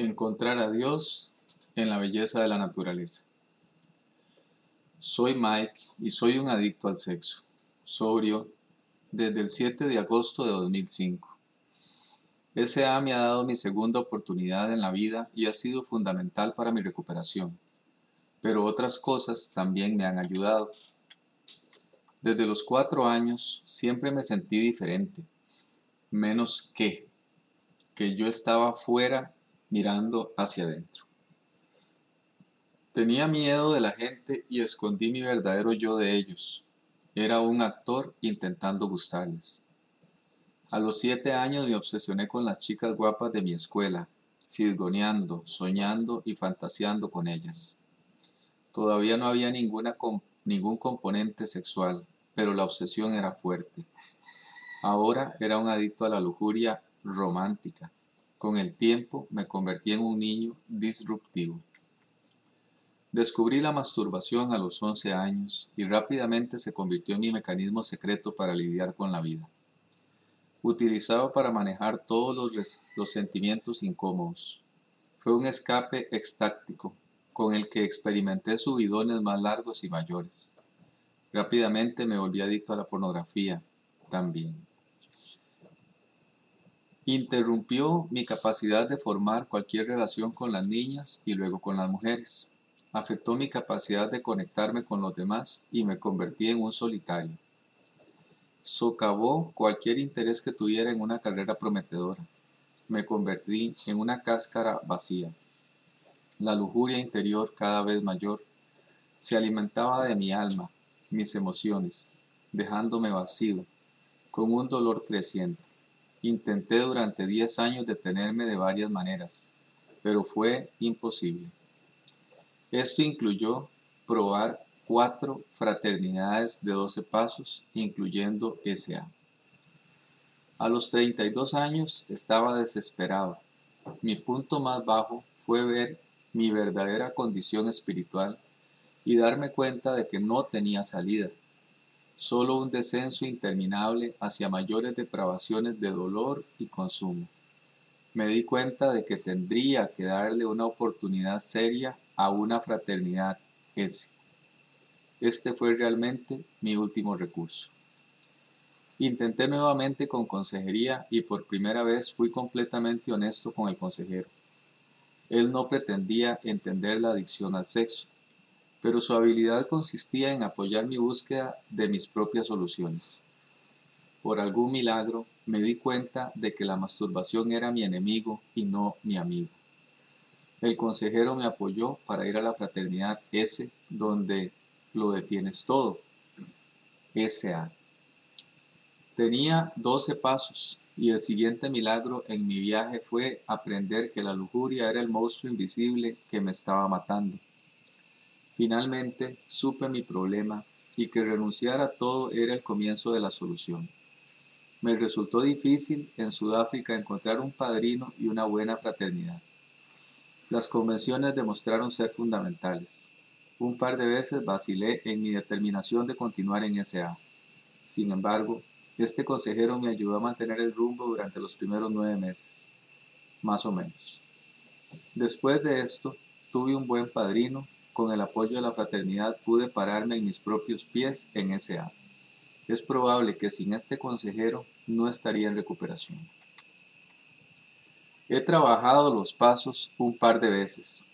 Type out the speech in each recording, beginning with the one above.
Encontrar a Dios en la belleza de la naturaleza. Soy Mike y soy un adicto al sexo, sobrio, desde el 7 de agosto de 2005. SA me ha dado mi segunda oportunidad en la vida y ha sido fundamental para mi recuperación, pero otras cosas también me han ayudado. Desde los cuatro años siempre me sentí diferente, menos que, que yo estaba fuera mirando hacia adentro. Tenía miedo de la gente y escondí mi verdadero yo de ellos. Era un actor intentando gustarles. A los siete años me obsesioné con las chicas guapas de mi escuela, fisgoneando, soñando y fantaseando con ellas. Todavía no había ninguna ningún componente sexual, pero la obsesión era fuerte. Ahora era un adicto a la lujuria romántica, con el tiempo me convertí en un niño disruptivo. Descubrí la masturbación a los 11 años y rápidamente se convirtió en mi mecanismo secreto para lidiar con la vida. Utilizado para manejar todos los, sentimientos incómodos. Fue un escape extáctico con el que experimenté subidones más largos y mayores. Rápidamente me volví adicto a la pornografía también interrumpió mi capacidad de formar cualquier relación con las niñas y luego con las mujeres. Afectó mi capacidad de conectarme con los demás y me convertí en un solitario. Socavó cualquier interés que tuviera en una carrera prometedora. Me convertí en una cáscara vacía. La lujuria interior cada vez mayor se alimentaba de mi alma, mis emociones, dejándome vacío, con un dolor creciente. Intenté durante diez años detenerme de varias maneras, pero fue imposible. Esto incluyó probar cuatro fraternidades de 12 pasos, incluyendo SA. A los 32 años estaba desesperado. Mi punto más bajo fue ver mi verdadera condición espiritual y darme cuenta de que no tenía salida solo un descenso interminable hacia mayores depravaciones de dolor y consumo. Me di cuenta de que tendría que darle una oportunidad seria a una fraternidad ese. Este fue realmente mi último recurso. Intenté nuevamente con consejería y por primera vez fui completamente honesto con el consejero. Él no pretendía entender la adicción al sexo, pero su habilidad consistía en apoyar mi búsqueda de mis propias soluciones. Por algún milagro me di cuenta de que la masturbación era mi enemigo y no mi amigo. El consejero me apoyó para ir a la fraternidad S, donde lo detienes todo. S.A. Tenía doce pasos y el siguiente milagro en mi viaje fue aprender que la lujuria era el monstruo invisible que me estaba matando Finalmente supe mi problema y que renunciar a todo era el comienzo de la solución. Me resultó difícil en Sudáfrica encontrar un padrino y una buena fraternidad. Las convenciones demostraron ser fundamentales. Un par de veces vacilé en mi determinación de continuar en SA. Sin embargo, este consejero me ayudó a mantener el rumbo durante los primeros nueve meses, más o menos. Después de esto, tuve un buen padrino con el apoyo de la fraternidad pude pararme en mis propios pies en ese año. Es probable que sin este consejero no estaría en recuperación. He trabajado los pasos un par de veces.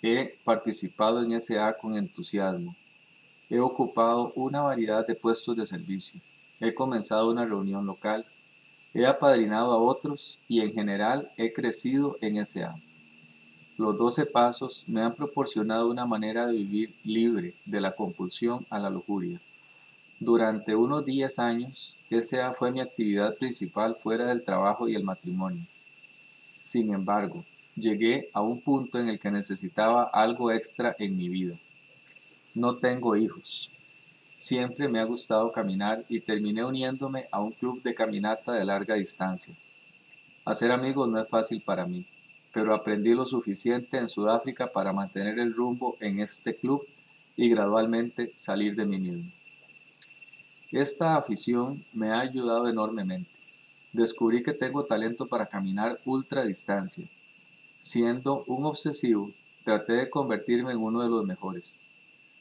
He participado en SA con entusiasmo. He ocupado una variedad de puestos de servicio. He comenzado una reunión local. He apadrinado a otros y en general he crecido en SA. Los doce pasos me han proporcionado una manera de vivir libre de la compulsión a la lujuria. Durante unos diez años, esa fue mi actividad principal fuera del trabajo y el matrimonio. Sin embargo, llegué a un punto en el que necesitaba algo extra en mi vida. No tengo hijos. Siempre me ha gustado caminar y terminé uniéndome a un club de caminata de larga distancia. Hacer amigos no es fácil para mí pero aprendí lo suficiente en Sudáfrica para mantener el rumbo en este club y gradualmente salir de mí mismo. Esta afición me ha ayudado enormemente. Descubrí que tengo talento para caminar ultra distancia. Siendo un obsesivo, traté de convertirme en uno de los mejores.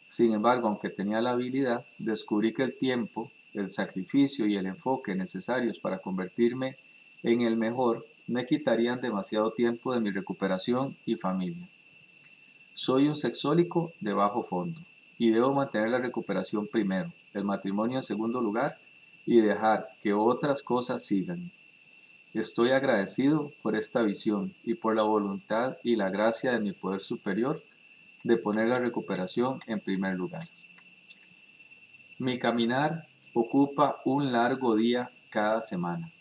Sin embargo, aunque tenía la habilidad, descubrí que el tiempo, el sacrificio y el enfoque necesarios para convertirme en el mejor me quitarían demasiado tiempo de mi recuperación y familia. Soy un sexólico de bajo fondo y debo mantener la recuperación primero, el matrimonio en segundo lugar y dejar que otras cosas sigan. Estoy agradecido por esta visión y por la voluntad y la gracia de mi poder superior de poner la recuperación en primer lugar. Mi caminar ocupa un largo día cada semana,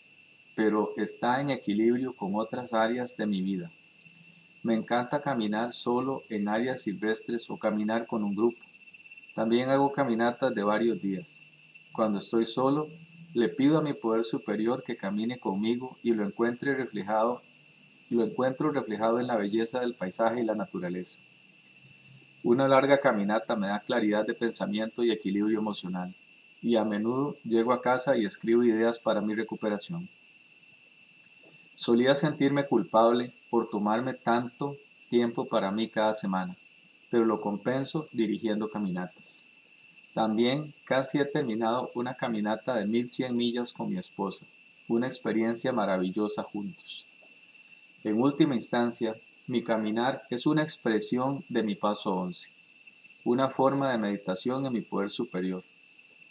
pero está en equilibrio con otras áreas de mi vida. Me encanta caminar solo en áreas silvestres o caminar con un grupo. También hago caminatas de varios días. Cuando estoy solo, le pido a mi poder superior que camine conmigo y lo encuentre reflejado, lo encuentro reflejado en la belleza del paisaje y la naturaleza. Una larga caminata me da claridad de pensamiento y equilibrio emocional, y a menudo llego a casa y escribo ideas para mi recuperación. Solía sentirme culpable por tomarme tanto tiempo para mí cada semana, pero lo compenso dirigiendo caminatas. También casi he terminado una caminata de 1100 millas con mi esposa, una experiencia maravillosa juntos. En última instancia, mi caminar es una expresión de mi paso 11, una forma de meditación en mi poder superior,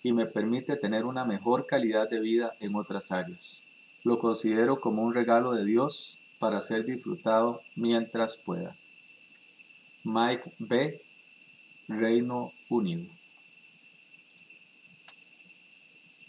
y me permite tener una mejor calidad de vida en otras áreas. Lo considero como un regalo de Dios para ser disfrutado mientras pueda. Mike B. Reino Unido